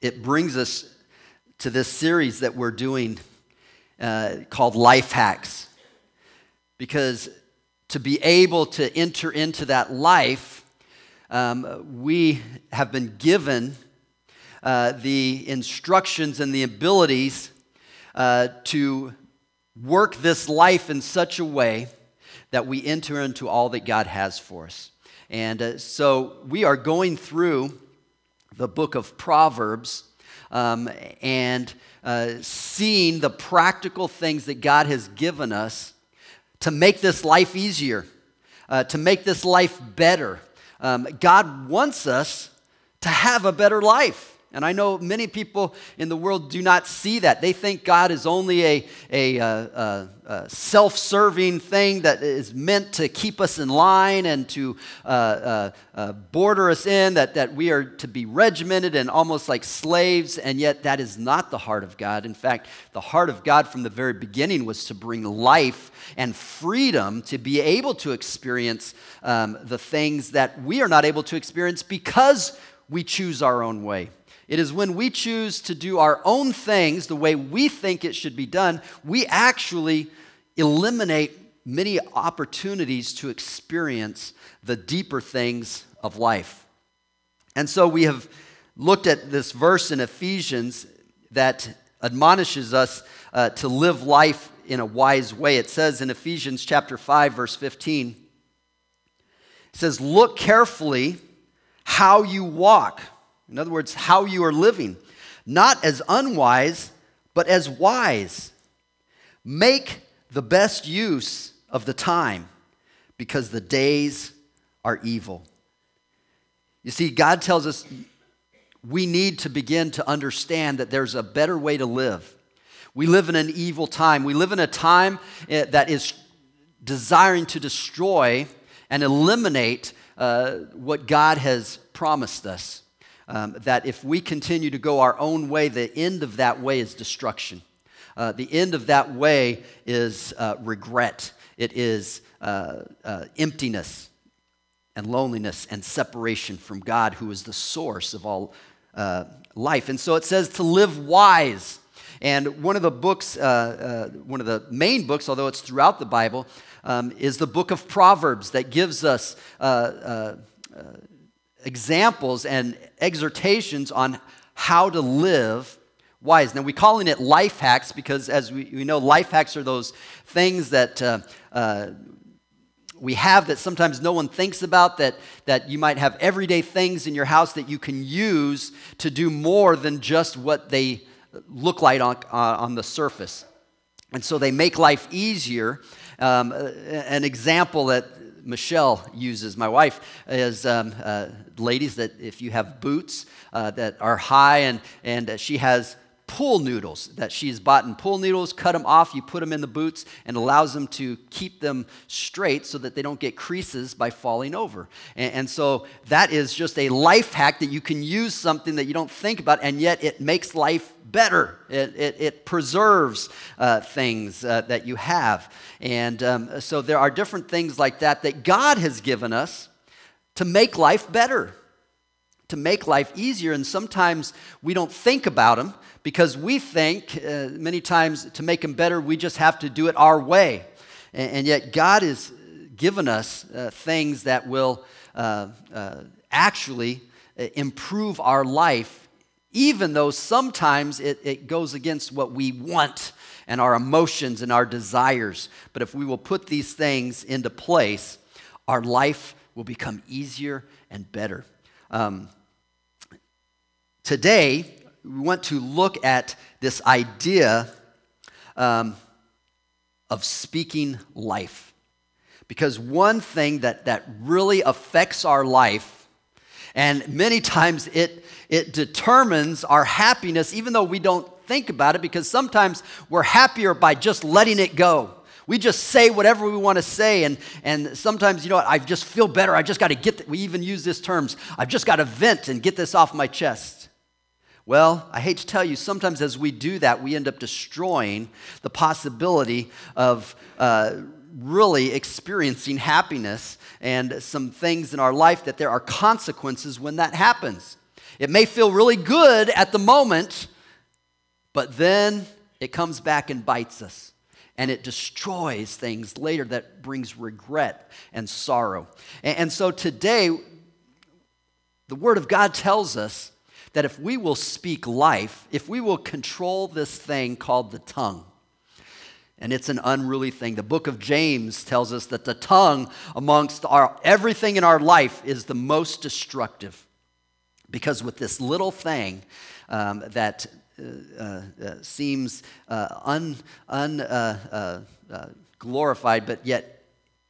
it brings us to this series that we're doing uh, called Life Hacks. Because to be able to enter into that life, um, we have been given uh, the instructions and the abilities uh, to work this life in such a way that we enter into all that God has for us. And uh, so we are going through the book of Proverbs um, and uh, seeing the practical things that God has given us to make this life easier, uh, to make this life better. Um, God wants us to have a better life. And I know many people in the world do not see that. They think God is only a, a, a, a self serving thing that is meant to keep us in line and to uh, uh, uh, border us in, that, that we are to be regimented and almost like slaves. And yet, that is not the heart of God. In fact, the heart of God from the very beginning was to bring life and freedom to be able to experience um, the things that we are not able to experience because we choose our own way. It is when we choose to do our own things the way we think it should be done, we actually eliminate many opportunities to experience the deeper things of life. And so we have looked at this verse in Ephesians that admonishes us uh, to live life in a wise way. It says in Ephesians chapter 5 verse 15 it says look carefully how you walk in other words, how you are living, not as unwise, but as wise. Make the best use of the time because the days are evil. You see, God tells us we need to begin to understand that there's a better way to live. We live in an evil time. We live in a time eh, that is desiring to destroy and eliminate uh, what God has promised us um, that if we continue to go our own way, the end of that way is destruction. Uh, the end of that way is uh, regret, it is uh, uh, emptiness and loneliness and separation from God, who is the source of all uh, life. And so it says to live wise. And one of the books, uh, one of the main books, although it's throughout the Bible, um, is the book of Proverbs that gives us examples and exhortations on how to live wise. Now, we're calling it life hacks because, as we, we know, life hacks are those things that uh, uh, we have that sometimes no one thinks about, that, that you might have everyday things in your house that you can use to do more than just what they look like on, uh, on the surface. And so they make life easier. Um, an example that Michelle uses, my wife, is um, uh, ladies that if you have boots uh, that are high and, and she has pool noodles that she's bought in pool noodles, cut them off, you put them in the boots, and allows them to keep them straight so that they don't get creases by falling over. And, and, so that is just a life hack that you can use something that you don't think about, and yet it makes life better. It, it, it preserves uh, things uh, that you have. And um, so there are different things like that that God has given us to make life better to make life easier, and sometimes we don't think about them because we think uh, many times to make them better, we just have to do it our way. And, and yet, God has given us uh, things that will uh, uh actually uh, improve our life, even though sometimes it, it goes against what we want and our emotions and our desires. But if we will put these things into place, our life will become easier and better. Um, today, we want to look at this idea um, of speaking life. Because one thing that, that really affects our life, and many times it, it determines our happiness, even though we don't think about it, because sometimes we're happier by just letting it go. We just say whatever we want to say, and, and sometimes, you know what, I just feel better. I just got to get, we even use this terms, I've just got to vent and get this off my chest. Well, I hate to tell you, sometimes as we do that, we end up destroying the possibility of uh, really experiencing happiness and some things in our life that there are consequences when that happens. It may feel really good at the moment, but then it comes back and bites us. And it destroys things later that brings regret and sorrow. And, so today, the Word of God tells us that if we will speak life, if we will control this thing called the tongue, and it's an unruly thing. The book of James tells us that the tongue, amongst our, everything in our life, is the most destructive. Because with this little thing um, that uh, uh, uh seems uh, un, uh, uh, but yet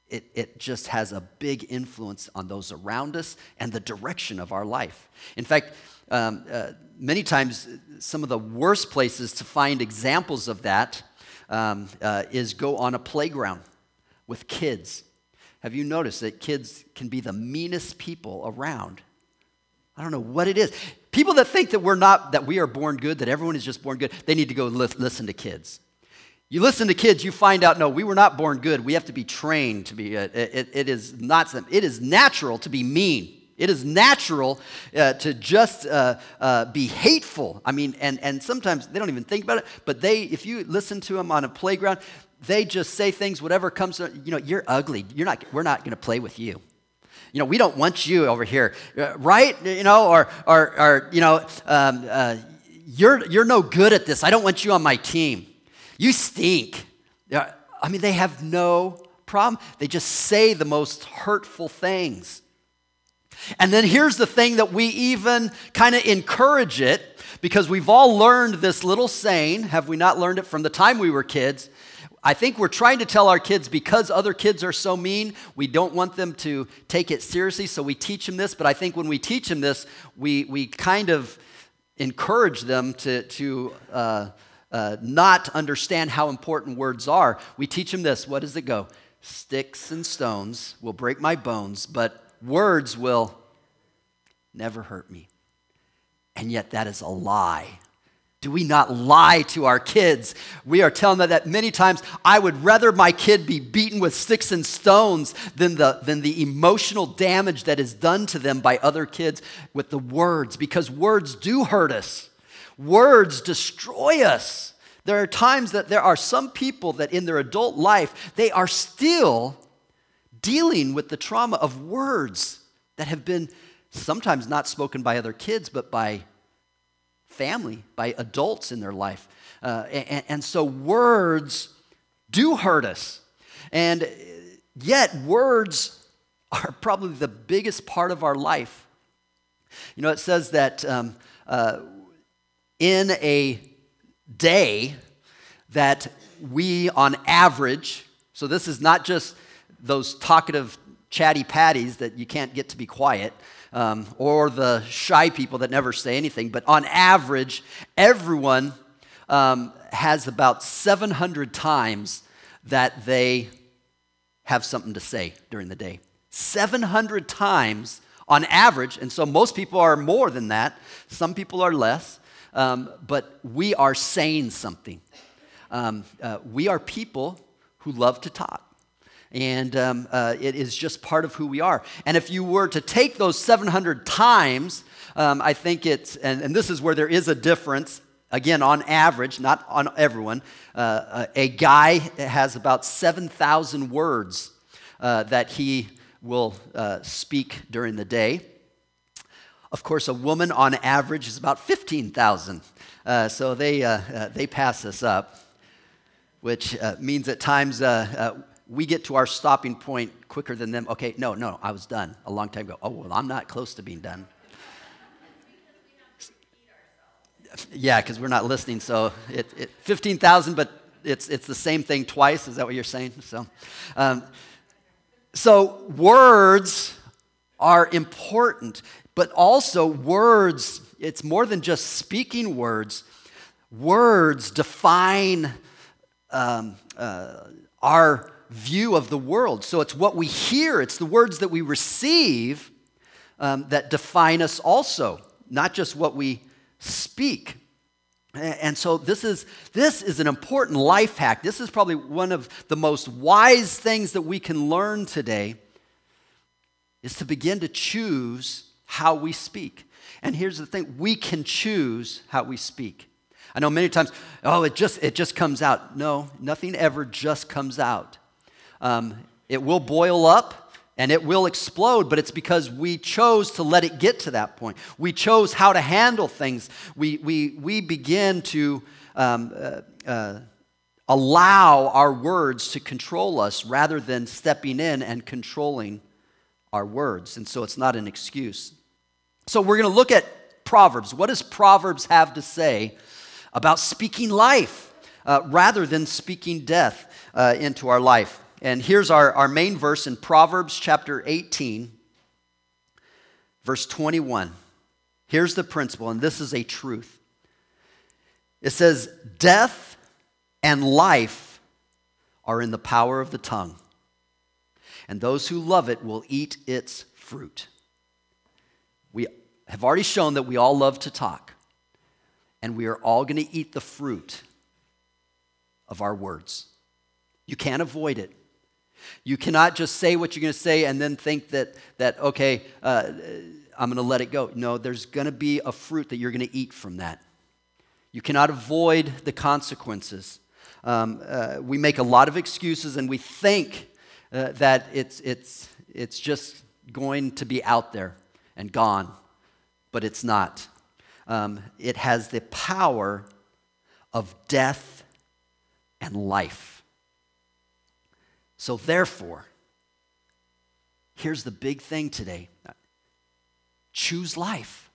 it, it just has a big influence on those around us and the direction of our life. In fact, um, many times, some of the worst places to find examples of that um, uh, is go on a playground with kids. Have you noticed that kids can be the meanest people around? I don't know what it is. People that think that we're not, that we are born good, that everyone is just born good, they need to go li- listen to kids. You listen to kids, you find out, no, we were not born good. We have to be trained to be, uh, it, it is not, it is natural to be mean. It is natural uh, to just uh, uh, be hateful. I mean, and, and sometimes they don't even think about it, but they, if you listen to them on a playground, they just say things, whatever comes, you know, you're ugly. You're not, we're not going to play with you. You know, we don't want you over here, uh, right? You know, or, or, or you know, um, uh, you're, you're no good at this. I don't want you on my team. You stink. I mean, they have no problem. They just say the most hurtful things. And then here's the thing that we even kind of encourage it because we've all learned this little saying. Have we not learned it from the time we were kids? I think we're trying to tell our kids because other kids are so mean, we don't want them to take it seriously, so we teach them this. But I think when we teach them this, we, we kind of encourage them to, to uh, uh, not understand how important words are. We teach them this. What does it go? Sticks and stones will break my bones, but words will never hurt me. And yet, that is a lie. Do we not lie to our kids? We are telling them that many times I would rather my kid be beaten with sticks and stones than the, than the emotional damage that is done to them by other kids with the words, because words do hurt us. Words destroy us. There are times that there are some people that in their adult life, they are still dealing with the trauma of words that have been sometimes not spoken by other kids, but by family, by adults in their life. Uh, and, and so words do hurt us. And yet, words are probably the biggest part of our life. You know, it says that um, uh, in a day, that we on average, so this is not just those talkative, chatty patties that you can't get to be quiet, um, or the shy people that never say anything. But on average, everyone um, has about 700 times that they have something to say during the day. 700 times on average, and so most people are more than that, some people are less, um, but we are saying something. Um, uh, we are people who love to talk. And um, uh, it is just part of who we are. And if you were to take those 700 times, um, I think it's, and, and, this is where there is a difference, again, on average, not on everyone. Uh, uh a guy has about 7,000 words uh, that he will uh, speak during the day. Of course, a woman on average is about 15,000. Uh, so they, they pass us up, which means at times we get to our stopping point quicker than them. Okay, no, no, I was done a long time ago. Oh, well, I'm not close to being done. Yeah, because we're not listening. So it, it 15,000, but it's, it's the same thing twice. Is that what you're saying? So, um, so words are important, but also words, it's more than just speaking words. Words define um, uh, our view of the world. So it's what we hear, it's the words that we receive um, that define us also, not just what we speak. And so this is, this is an important life hack. This is probably one of the most wise things that we can learn today is to begin to choose how we speak. And here's the thing we can choose how we speak. I know many times, oh, it just, it just comes out. No, nothing ever just comes out. Um, it will boil up and it will explode, but it's because we chose to let it get to that point. We chose how to handle things. We, we, we begin to um, uh, uh, allow our words to control us rather than stepping in and controlling our words. And so it's not an excuse. So we're going to look at Proverbs. What does Proverbs have to say about speaking life uh, rather than speaking death uh, into our life? And here's our, our main verse in Proverbs chapter 18, verse 21. Here's the principle, and this is a truth. It says, Death and life are in the power of the tongue, and those who love it will eat its fruit. We have already shown that we all love to talk, and we are all going to eat the fruit of our words. You can't avoid it. You cannot just say what you're going to say and then think that, that okay, uh, I'm going to let it go. No, there's going to be a fruit that you're going to eat from that. You cannot avoid the consequences. Um, uh, we make a lot of excuses and we think uh, that it's, it's, it's just going to be out there and gone, but it's not. Um, it has the power of death and life. So, therefore, here's the big thing today choose life.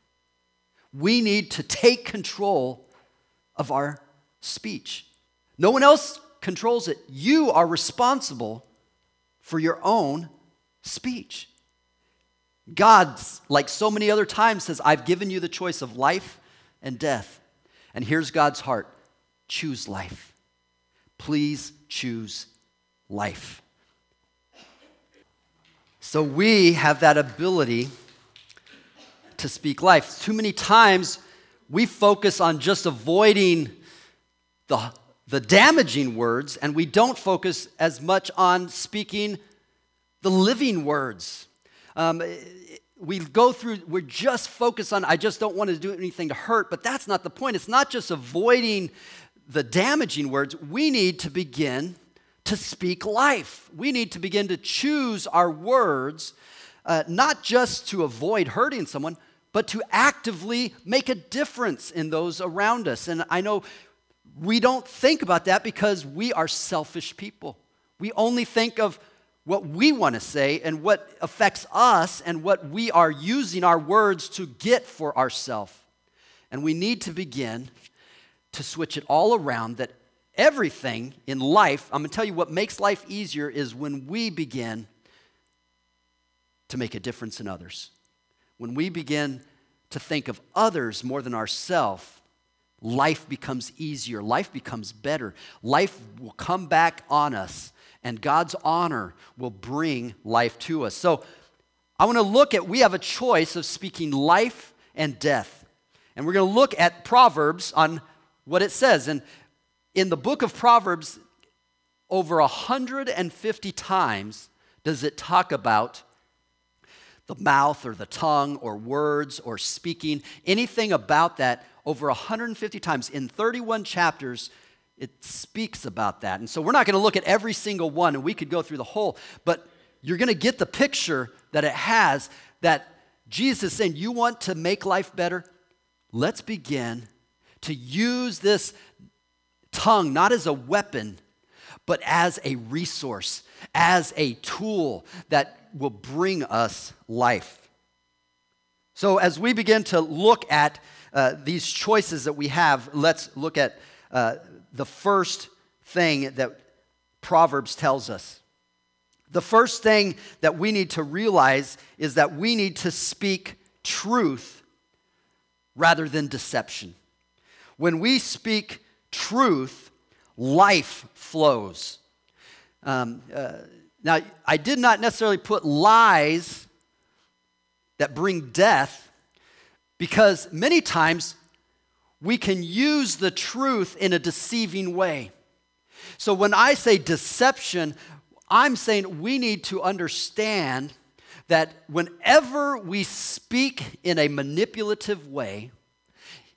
We need to take control of our speech. No one else controls it. You are responsible for your own speech. God, like so many other times, says, I've given you the choice of life and death. And here's God's heart choose life. Please choose life. So we have that ability to speak life. Too many times we focus on just avoiding the the damaging words, and we don't focus as much on speaking the living words. Um, we go through, we're just focused on, I just don't want to do anything to hurt, but that's not the point. It's not just avoiding the damaging words. We need to begin to speak life. We need to begin to choose our words, uh, not just to avoid hurting someone, but to actively make a difference in those around us. And I know we don't think about that because we are selfish people. We only think of what we want to say and what affects us and what we are using our words to get for ourselves. And we need to begin to switch it all around that everything in life, I'm going to tell you what makes life easier is when we begin to make a difference in others. When we begin to think of others more than ourselves life becomes easier, life becomes better, life will come back on us, and God's honor will bring life to us. So I want to look at, we have a choice of speaking life and death. And we're going to look at Proverbs on what it says. And in the book of Proverbs, over 150 times does it talk about the mouth or the tongue or words or speaking, anything about that over 150 times. In 31 chapters it speaks about that. And so we're not going to look at every single one and we could go through the whole but you're going to get the picture that it has that jesus is saying you want to make life better? Let's begin to use this tongue not as a weapon but as a resource as a tool that will bring us life so as we begin to look at uh, these choices that we have, let's look at uh, the first thing that Proverbs tells us. The first thing that we need to realize is that we need to speak truth rather than deception. When we speak truth, life flows. Um, uh, now, I did not necessarily put lies that bring death because many times we can use the truth in a deceiving way. So when I say deception, I'm saying we need to understand that whenever we speak in a manipulative way,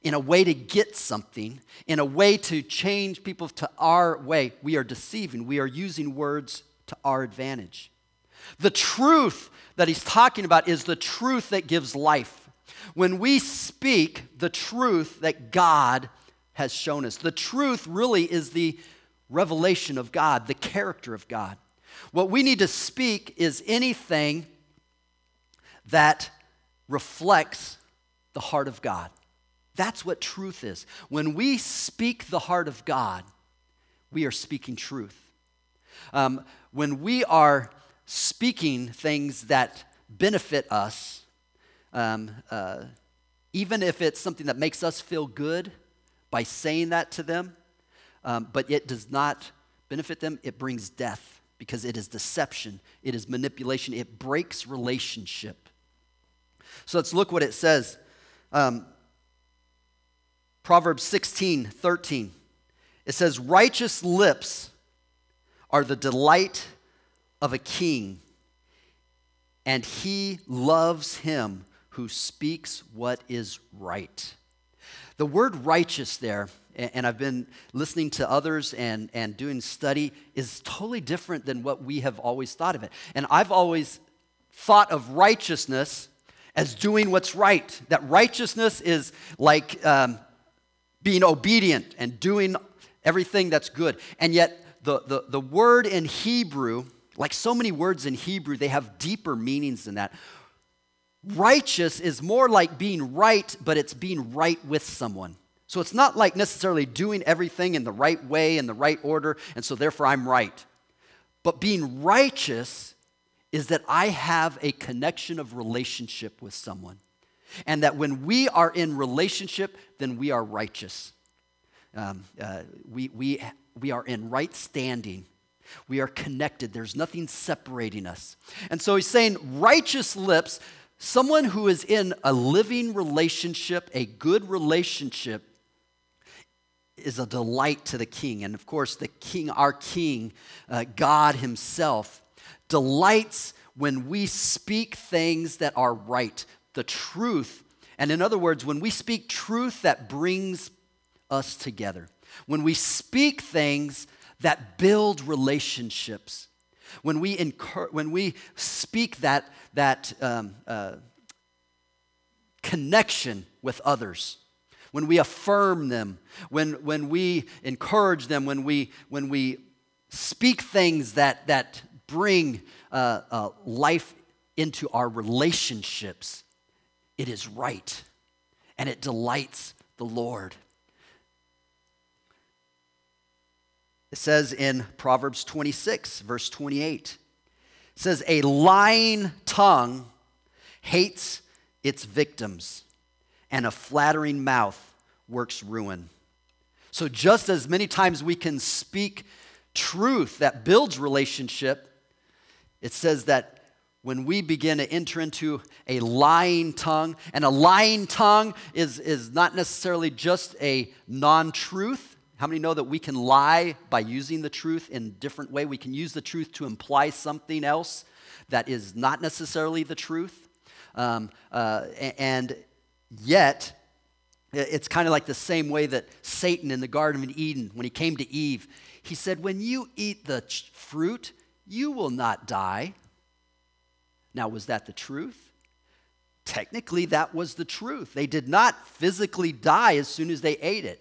in a way to get something, in a way to change people to our way, we are deceiving. We are using words to our advantage. The truth that he's talking about is the truth that gives life. When we speak the truth that God has shown us, the truth really is the revelation of God, the character of God. What we need to speak is anything that reflects the heart of God. That's what truth is. When we speak the heart of God, we are speaking truth. Um, when we are speaking things that benefit us, um, uh, even if it's something that makes us feel good by saying that to them, um, but it does not benefit them, it brings death because it is deception, it is manipulation, it breaks relationship. So let's look what it says. Um, Proverbs 16, 13. It says, Righteous lips are the delight of a king, and he loves him who speaks what is right. The word righteous there, and I've been listening to others and, and doing study, is totally different than what we have always thought of it. And I've always thought of righteousness as doing what's right. That righteousness is like um, being obedient and doing everything that's good. And yet, the, the, the word in Hebrew, like so many words in Hebrew, they have deeper meanings than that. Righteous is more like being right, but it's being right with someone. So it's not like necessarily doing everything in the right way, in the right order, and so therefore I'm right. But being righteous is that I have a connection of relationship with someone. And that when we are in relationship, then we are righteous. Um, uh, we, we, we are in right standing. We are connected. There's nothing separating us. And so he's saying, righteous lips, someone who is in a living relationship, a good relationship, is a delight to the king. And of course, the king, our king, uh, God himself, delights when we speak things that are right, the truth. And in other words, when we speak truth that brings us together, when we speak things that build relationships, when we, incur, when we speak that, that um, uh, connection with others, when we affirm them, when, when we encourage them, when we, when we speak things that, that bring uh, uh, life into our relationships, it is right and it delights the Lord. It says in Proverbs 26, verse 28, it says, A lying tongue hates its victims, and a flattering mouth works ruin. So, just as many times we can speak truth that builds relationship, it says that when we begin to enter into a lying tongue, and a lying tongue is, is not necessarily just a non truth. How many know that we can lie by using the truth in a different way? We can use the truth to imply something else that is not necessarily the truth. Um, uh, and yet, it's kind of like the same way that Satan in the Garden of Eden, when he came to Eve, he said, When you eat the fruit, you will not die. Now, was that the truth? Technically, that was the truth. They did not physically die as soon as they ate it.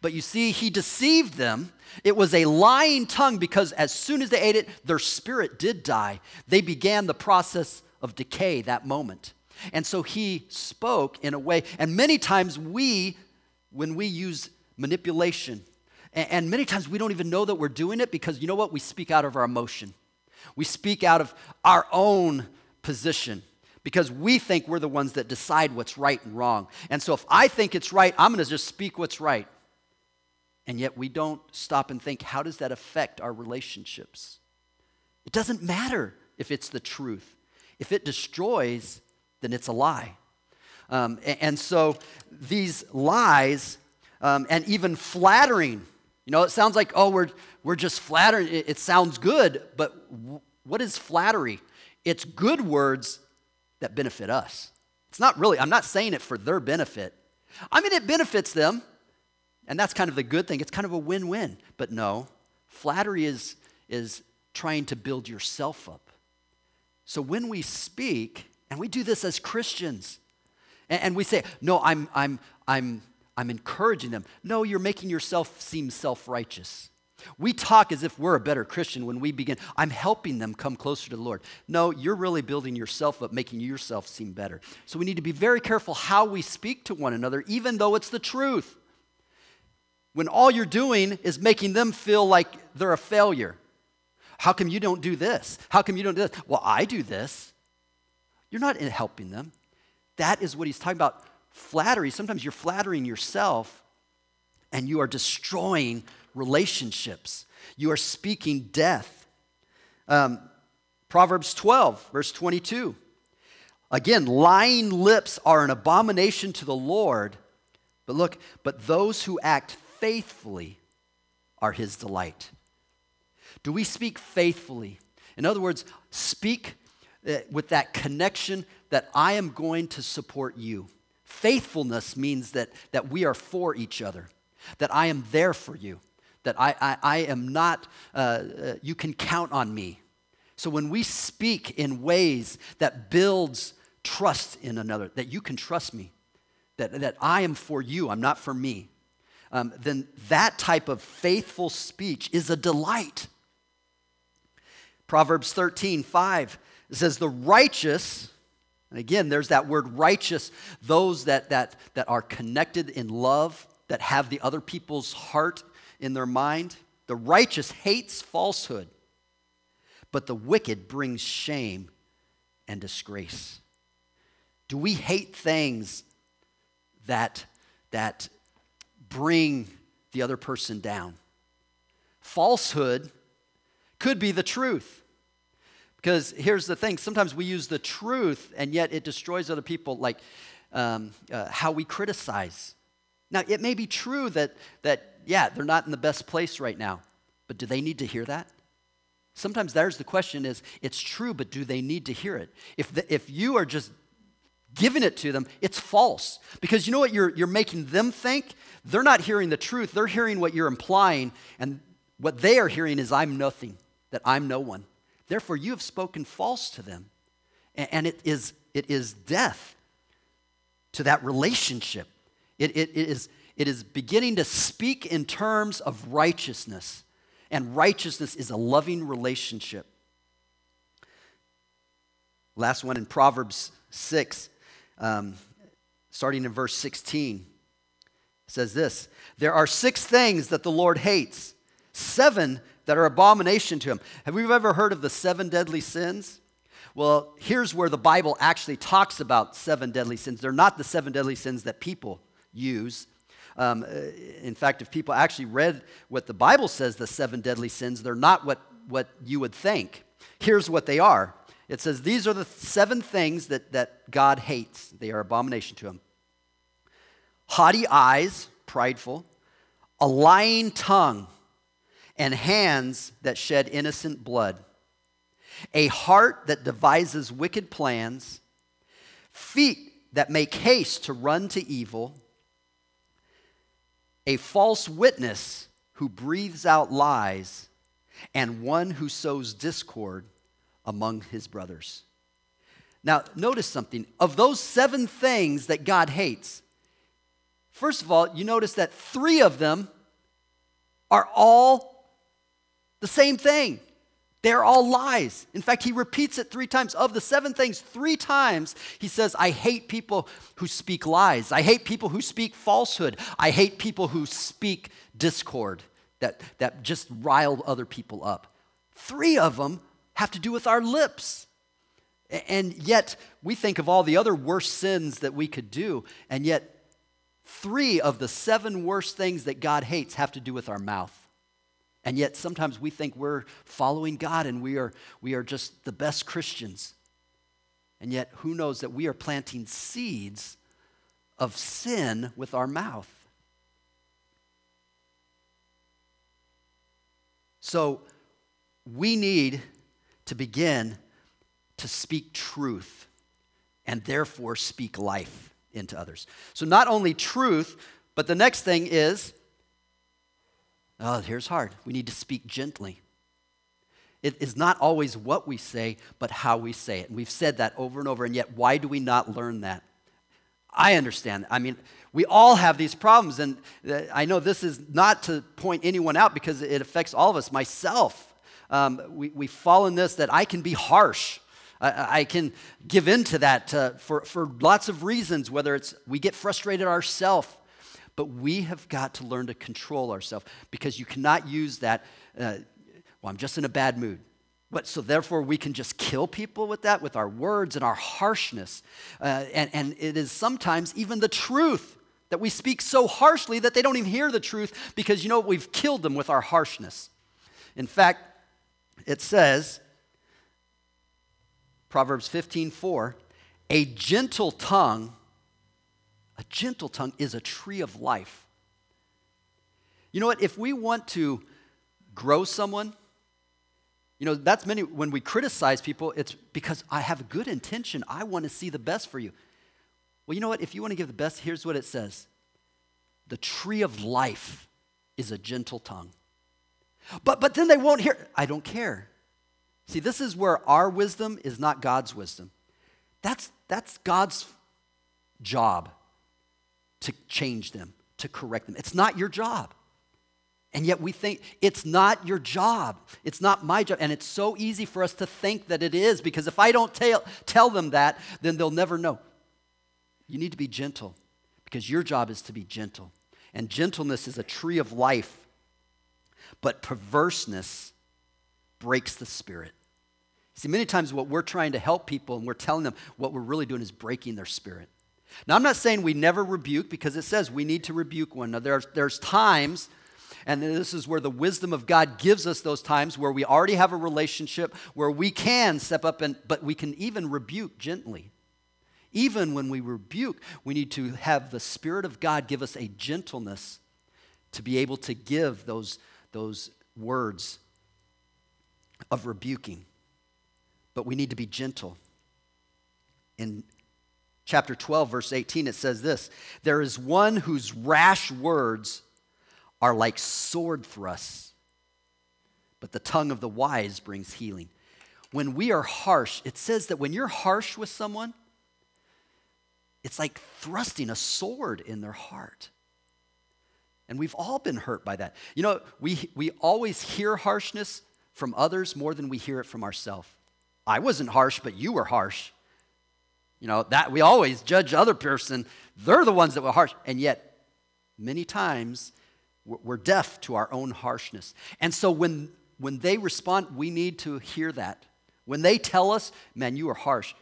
But you see, he deceived them. It was a lying tongue because as soon as they ate it, their spirit did die. They began the process of decay that moment. And so he spoke in a way, and many times we, when we use manipulation, and, many times we don't even know that we're doing it because you know what? We speak out of our emotion. We speak out of our own position because we think we're the ones that decide what's right and wrong. And so if I think it's right, I'm going to just speak what's right. And yet we don't stop and think, how does that affect our relationships? It doesn't matter if it's the truth. If it destroys, then it's a lie. Um, and, and, so these lies um, and even flattering, you know, it sounds like, oh, we're, we're just flattering. It, it sounds good, but w- what is flattery? It's good words that benefit us. It's not really, I'm not saying it for their benefit. I mean, it benefits them, and that's kind of the good thing. It's kind of a win win. But no, flattery is, is trying to build yourself up. So when we speak, and we do this as Christians, and, and we say, No, I'm, I'm, I'm, I'm encouraging them. No, you're making yourself seem self righteous. We talk as if we're a better Christian when we begin, I'm helping them come closer to the Lord. No, you're really building yourself up, making yourself seem better. So we need to be very careful how we speak to one another, even though it's the truth. When all you're doing is making them feel like they're a failure. How come you don't do this? How come you don't do this? Well, I do this. You're not helping them. That is what he's talking about. Flattery. Sometimes you're flattering yourself and you are destroying relationships. You are speaking death. Um, Proverbs 12, verse 22. Again, lying lips are an abomination to the Lord. But look, but those who act faithfully are his delight. Do we speak faithfully? In other words, speak uh, with that connection that I am going to support you. Faithfulness means that, that we are for each other, that I am there for you that I, I, I am not, uh, uh, you can count on me. So when we speak in ways that builds trust in another, that you can trust me, that, that I am for you, I'm not for me, um, then that type of faithful speech is a delight. Proverbs 13, 5 says, The righteous, and again, there's that word righteous, those that, that, that are connected in love, that have the other people's heart in their mind. The righteous hates falsehood, but the wicked brings shame and disgrace. Do we hate things that, that bring the other person down? Falsehood could be the truth. Because here's the thing sometimes we use the truth and yet it destroys other people, like um, uh, how we criticize. Now, it may be true that, that yeah, they're not in the best place right now. But do they need to hear that? Sometimes there's the question is, it's true, but do they need to hear it? If, the, if you are just giving it to them, it's false. Because you know what you're, you're making them think? They're not hearing the truth. They're hearing what you're implying. And what they are hearing is, I'm nothing, that I'm no one. Therefore, you have spoken false to them. And, and it, is, it is death to that relationship. It, it, it, is, it is beginning to speak in terms of righteousness. And righteousness is a loving relationship. Last one in Proverbs 6, um, starting in verse 16, says this There are six things that the Lord hates, seven that are abomination to him. Have we ever heard of the seven deadly sins? Well, here's where the Bible actually talks about seven deadly sins. They're not the seven deadly sins that people use. Um, uh, in fact, if people actually read what the Bible says the seven deadly sins, they're not what, what you would think. Here's what they are it says, These are the seven things that, that God hates, they are abomination to him haughty eyes, prideful, a lying tongue, and hands that shed innocent blood, a heart that devises wicked plans, feet that make haste to run to evil a false witness who breathes out lies, and one who sows discord among his brothers. Now, notice something. Of those seven things that God hates, first of all, you notice that three of them are all the same thing. They're all lies. In fact, he repeats it three times. Of the seven things, three times he says, I hate people who speak lies. I hate people who speak falsehood. I hate people who speak discord, that, that just rile other people up. Three of them have to do with our lips. And yet, we think of all the other worst sins that we could do, and yet, three of the seven worst things that God hates have to do with our mouth. And yet sometimes we think we're following God and we are, we are just the best Christians. And yet, who knows that we are planting seeds of sin with our mouth? So, we need to begin to speak truth. and therefore speak life into others. So, not only truth, but the next thing is oh, here's hard. We need to speak gently. It is not always what we say, but how we say it. And we've said that over and over, and yet why do we not learn that? I understand. I mean, we all have these problems, and uh, I know this is not to point anyone out because it affects all of us. Myself, um, we, we fall in this that I can be harsh. I, can give in to that uh, for, for lots of reasons, whether it's we get frustrated ourselves, but we have got to learn to control ourselves because you cannot use that, uh, well, I'm just in a bad mood. But so therefore, we can just kill people with that, with our words and our harshness. Uh, and, and it is sometimes even the truth that we speak so harshly that they don't even hear the truth because, you know, we've killed them with our harshness. In fact, it says, Proverbs 15 4, a gentle tongue, a gentle tongue is a tree of life. You know what? If we want to grow someone, you know, that's many, when we criticize people, it's because I have a good intention. I want to see the best for you. Well, you know what? If you want to give the best, here's what it says The tree of life is a gentle tongue. But, but then they won't hear. I don't care. See, this is where our wisdom is not God's wisdom. That's, that's God's job to change them, to correct them. It's not your job. And yet we think it's not your job. It's not my job. And it's so easy for us to think that it is because if I don't tell, tell them that, then they'll never know. You need to be gentle because your job is to be gentle. And gentleness is a tree of life, but perverseness breaks the spirit. See, many times what we're trying to help people and we're telling them what we're really doing is breaking their spirit. Now, I'm not saying we never rebuke because it says we need to rebuke one another. There's, there's times and this is where the wisdom of God gives us those times where we already have a relationship, where we can step up and, but we can even rebuke gently. Even when we rebuke, we need to have the Spirit of God give us a gentleness to be able to give those, those words of rebuking. But we need to be gentle. In chapter 12, verse 18, it says this There is one whose rash words are like sword thrusts, but the tongue of the wise brings healing. When we are harsh, it says that when you're harsh with someone, it's like thrusting a sword in their heart. And we've all been hurt by that. You know, we, we always hear harshness from others more than we hear it from ourselves. I wasn't harsh, but you were harsh. You know, that we always judge other person. They're the ones that were harsh. And yet, many times, we're deaf to our own harshness. And so when, when they respond, we need to hear that. When they tell us, man, you are harsh,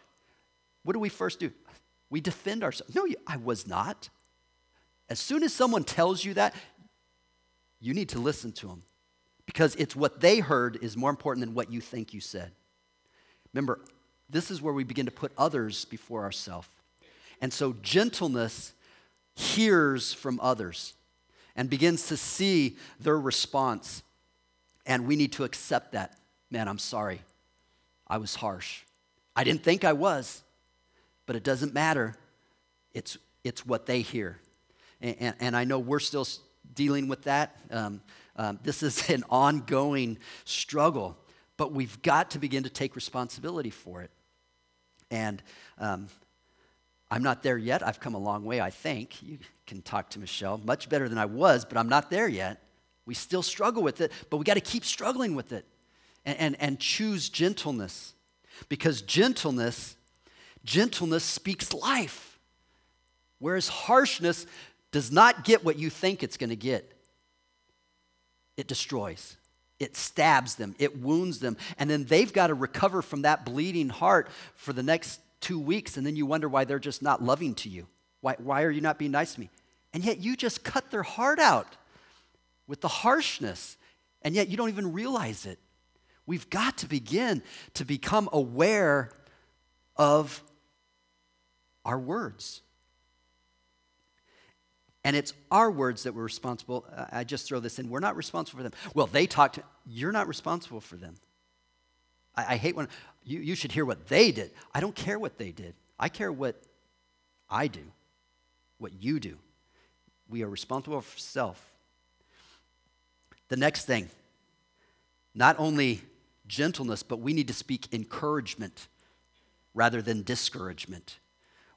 what do we first do? We defend ourselves. No, I was not. As soon as someone tells you that, you need to listen to them because it's what they heard is more important than what you think you said. Remember, this is where we begin to put others before ourselves. And so gentleness hears from others and begins to see their response. And we need to accept that. Man, I'm sorry. I was harsh. I didn't think I was, but it doesn't matter. It's, it's what they hear. And, and, and I know we're still dealing with that. Um, um, this is an ongoing struggle, but we've got to begin to take responsibility for it. And um, I'm not there yet. I've come a long way, I think. You can talk to Michelle. Much better than I was, but I'm not there yet. We still struggle with it, but we got to keep struggling with it and, and, and choose gentleness. Because gentleness, gentleness speaks life. Whereas harshness does not get what you think it's going to get. It destroys. It stabs them, it wounds them, and then they've got to recover from that bleeding heart for the next two weeks, and then you wonder why they're just not loving to you. Why, why are you not being nice to me? And yet you just cut their heart out with the harshness, and yet you don't even realize it. We've got to begin to become aware of our words. And it's our words that we're responsible. Uh, I just throw this in. We're not responsible for them. Well, they talked. You're not responsible for them. I, I hate when you, you should hear what they did. I don't care what they did. I care what I do, what you do. We are responsible for self. The next thing, not only gentleness, but we need to speak encouragement rather than discouragement.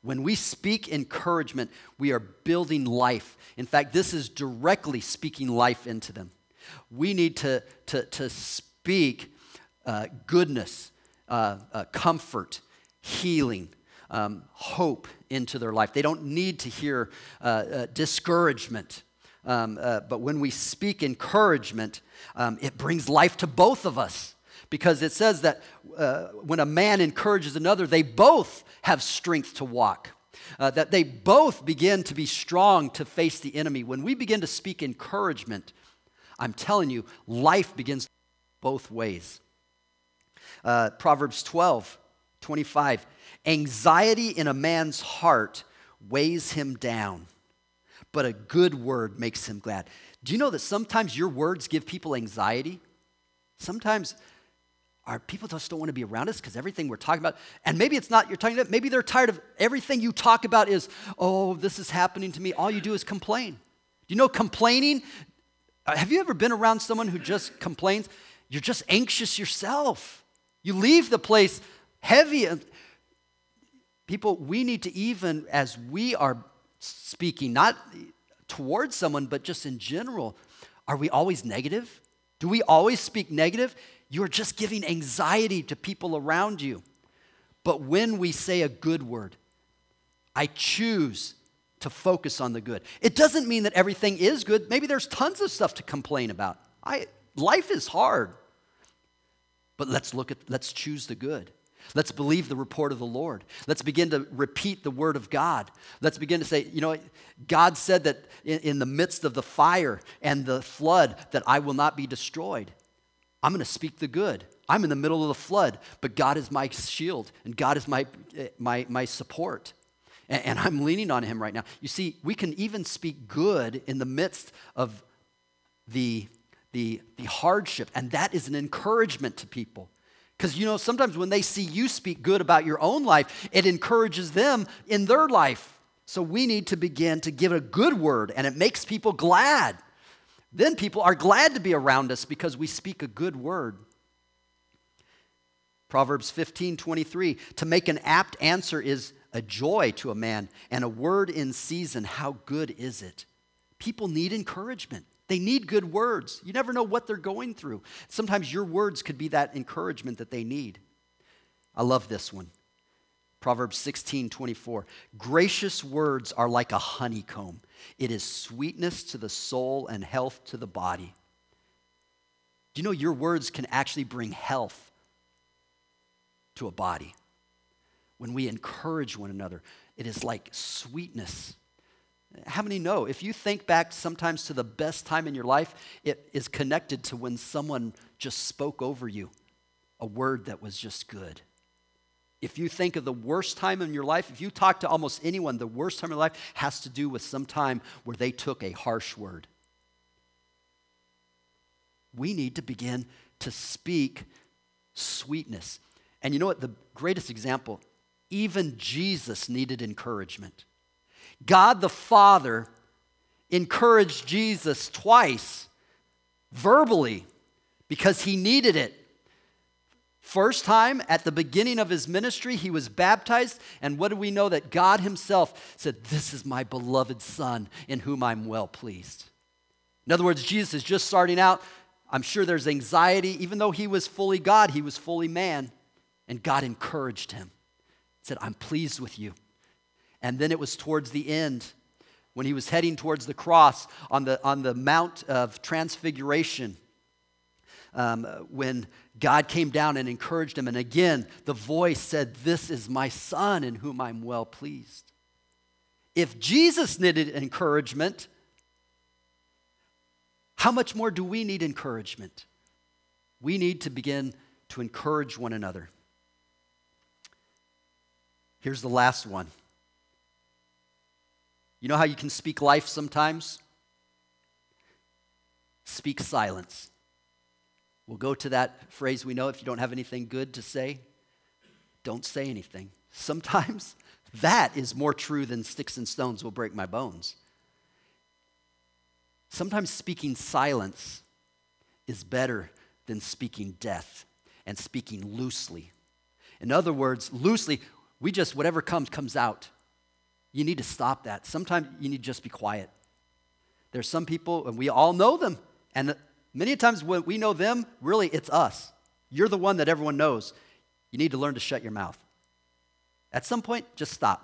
When we speak encouragement, we are building life. In fact, this is directly speaking life into them. We need to, to, to speak uh, goodness, uh, uh, comfort, healing, um, hope into their life. They don't need to hear uh, uh, discouragement. Um, uh, but when we speak encouragement, um, it brings life to both of us because it says that uh, when a man encourages another, they both have strength to walk. Uh, that they both begin to be strong to face the enemy. When we begin to speak encouragement, I'm telling you, life begins both ways. Uh, Proverbs 12, 25. Anxiety in a man's heart weighs him down, but a good word makes him glad. Do you know that sometimes your words give people anxiety? Sometimes our people just don't want to be around us because everything we're talking about, and maybe it's not you're talking about, maybe they're tired of everything you talk about is, oh, this is happening to me. All you do is complain. Do you know complaining? Uh, have you ever been around someone who just complains? You're just anxious yourself. You leave the place heavy. People, we need to even, as we are speaking, not towards someone, but just in general, are we always negative? Do we always speak negative? You're just giving anxiety to people around you. But when we say a good word, I choose to focus on the good. It doesn't mean that everything is good. Maybe there's tons of stuff to complain about. I, life is hard. But let's look at, let's choose the good. Let's believe the report of the Lord. Let's begin to repeat the word of God. Let's begin to say, you know, God said that in, in the midst of the fire and the flood that I will not be destroyed. I'm going to speak the good. I'm in the middle of the flood, but God is my shield and God is my, eh, my, my support. And, and I'm leaning on Him right now. You see, we can even speak good in the midst of the, the, the hardship, and that is an encouragement to people. Because you know, sometimes when they see you speak good about your own life, it encourages them in their life. So we need to begin to give a good word, and it makes people glad. Then people are glad to be around us because we speak a good word. Proverbs 15 23. To make an apt answer is a joy to a man, and a word in season, how good is it? People need encouragement. They need good words. You never know what they're going through. Sometimes your words could be that encouragement that they need. I love this one. Proverbs 16, 24. Gracious words are like a honeycomb. It is sweetness to the soul and health to the body. Do you know your words can actually bring health to a body? When we encourage one another, it is like sweetness how many know? If you think back sometimes to the best time in your life, it is connected to when someone just spoke over you a word that was just good. If you think of the worst time in your life, if you talk to almost anyone, the worst time in life has to do with some time where they took a harsh word. We need to begin to speak sweetness. And you know what? The greatest example, even Jesus needed encouragement. God the Father encouraged Jesus twice verbally because he needed it. First time at the beginning of his ministry, he was baptized. And what do we know? That God himself said, This is my beloved Son in whom I'm well pleased. In other words, Jesus is just starting out. I'm sure there's anxiety. Even though he was fully God, he was fully man. And God encouraged him, said, I'm pleased with you. And then it was towards the end when he was heading towards the cross on the, on the Mount of Transfiguration. Um, when God came down and encouraged him. And again, the voice said, This is my son in whom I'm well pleased. If Jesus needed encouragement, how much more do we need encouragement? We need to begin to encourage one another. Here's the last one you know how you can speak life sometimes? Speak silence. We'll go to that phrase we know if you don't have anything good to say, don't say anything. sometimes that is more true than sticks and stones will break my bones. Sometimes speaking silence is better than speaking death and speaking loosely. In other words, loosely, we just, whatever comes, comes out. You need to stop that. Sometimes you need to just be quiet. There's some people, and we all know them. And many times when we know them, really it's us. You're the one that everyone knows. You need to learn to shut your mouth. At some point, just stop.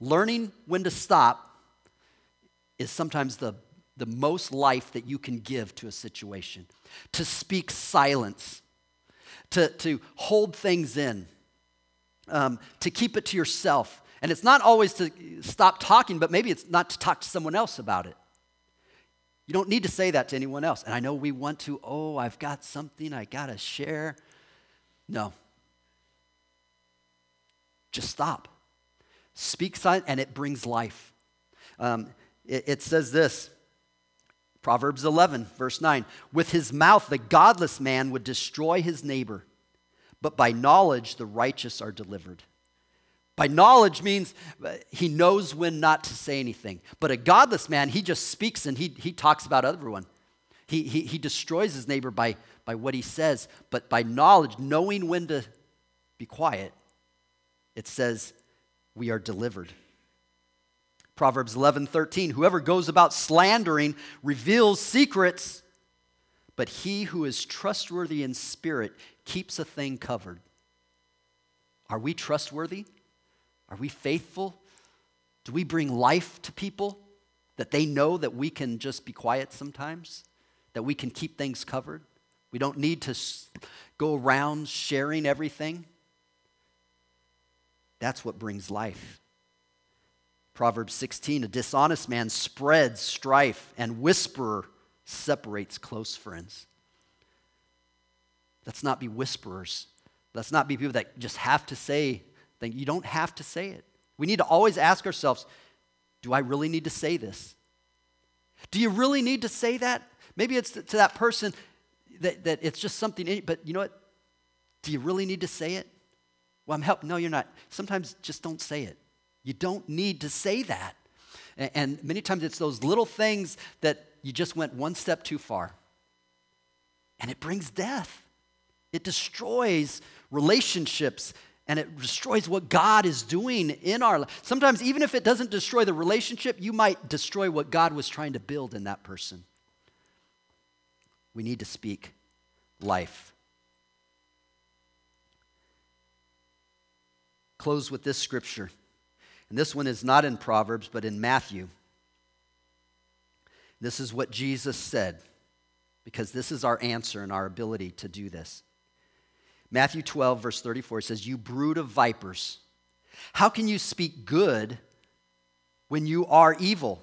Learning when to stop is sometimes the, the most life that you can give to a situation. To speak silence, to, to hold things in, um, to keep it to yourself. And it's not always to stop talking, but maybe it's not to talk to someone else about it. You don't need to say that to anyone else. And I know we want to, oh, I've got something I got to share. No. Just stop. Speak silent, and it brings life. Um, it, it says this Proverbs 11, verse 9 With his mouth, the godless man would destroy his neighbor, but by knowledge, the righteous are delivered. By knowledge means uh, he knows when not to say anything. But a godless man, he just speaks and he, he talks about everyone. He, he, he destroys his neighbor by, by what he says. But by knowledge, knowing when to be quiet, it says we are delivered. Proverbs 11 13, whoever goes about slandering reveals secrets, but he who is trustworthy in spirit keeps a thing covered. Are we trustworthy? Are we faithful? Do we bring life to people that they know that we can just be quiet sometimes? That we can keep things covered? We don't need to go around sharing everything. That's what brings life. Proverbs 16 A dishonest man spreads strife, and whisperer separates close friends. Let's not be whisperers. Let's not be people that just have to say thing. You don't have to say it. We need to always ask ourselves do I really need to say this? Do you really need to say that? Maybe it's to that person that, that it's just something, but you know what? Do you really need to say it? Well, I'm helping. No, you're not. Sometimes just don't say it. You don't need to say that. And, and many times it's those little things that you just went one step too far. And it brings death. It destroys relationships and it destroys what God is doing in our life. Sometimes, even if it doesn't destroy the relationship, you might destroy what God was trying to build in that person. We need to speak life. Close with this scripture. And this one is not in Proverbs, but in Matthew. This is what Jesus said, because this is our answer and our ability to do this. Matthew 12, verse 34 says, You brood of vipers, how can you speak good when you are evil?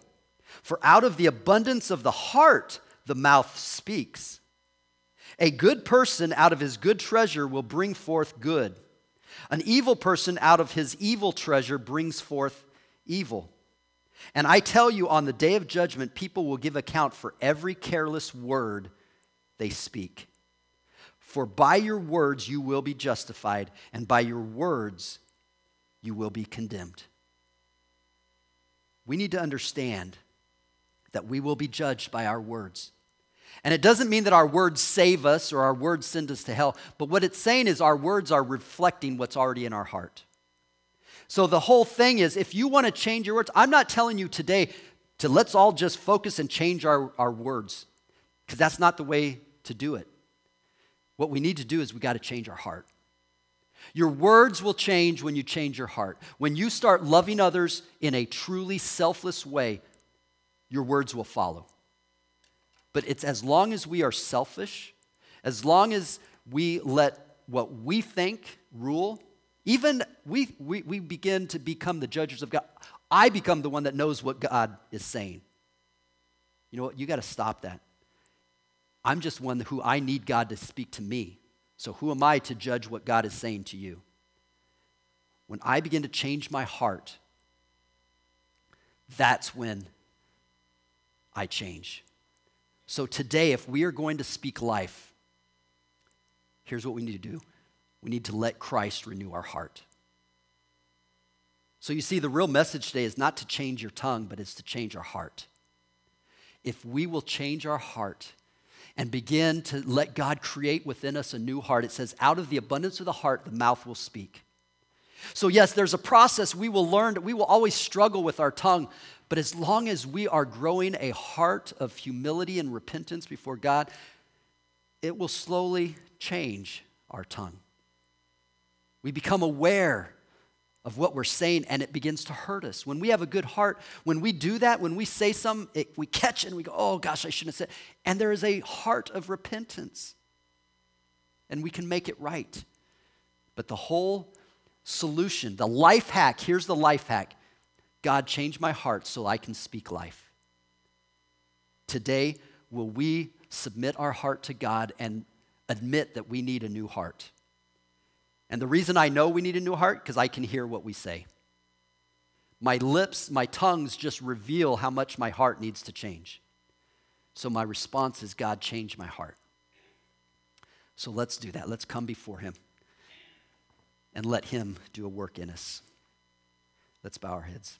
For out of the abundance of the heart, the mouth speaks. A good person out of his good treasure will bring forth good. An evil person out of his evil treasure brings forth evil. And I tell you, on the day of judgment, people will give account for every careless word they speak. For by your words you will be justified, and by your words you will be condemned. We need to understand that we will be judged by our words. And it doesn't mean that our words save us or our words send us to hell, but what it's saying is our words are reflecting what's already in our heart. So the whole thing is if you want to change your words, I'm not telling you today to let's all just focus and change our, our words, because that's not the way to do it. What we need to do is we got to change our heart. Your words will change when you change your heart. When you start loving others in a truly selfless way, your words will follow. But it's as long as we are selfish, as long as we let what we think rule, even we, we, we begin to become the judges of God. I become the one that knows what God is saying. You know what? You got to stop that. I'm just one who I need God to speak to me. So who am I to judge what God is saying to you? When I begin to change my heart, that's when I change. So today, if we are going to speak life, here's what we need to do we need to let Christ renew our heart. So you see, the real message today is not to change your tongue, but it's to change our heart. If we will change our heart and begin to let God create within us a new heart, it says, out of the abundance of the heart, the mouth will speak. So, yes, there's a process we will learn. We will always struggle with our tongue. But as long as we are growing a heart of humility and repentance before God, it will slowly change our tongue. We become aware of what we're saying and it begins to hurt us. When we have a good heart, when we do that, when we say something, it, we catch it and we go, oh gosh, I shouldn't have said. And there is a heart of repentance and we can make it right. But the whole solution, the life hack, here's the life hack God, change my heart so I can speak life. Today, will we submit our heart to God and admit that we need a new heart? And the reason I know we need a new heart, because I can hear what we say. My lips, my tongues just reveal how much my heart needs to change. So my response is, God, change my heart. So let's do that. Let's come before Him and let Him do a work in us. Let's bow our heads.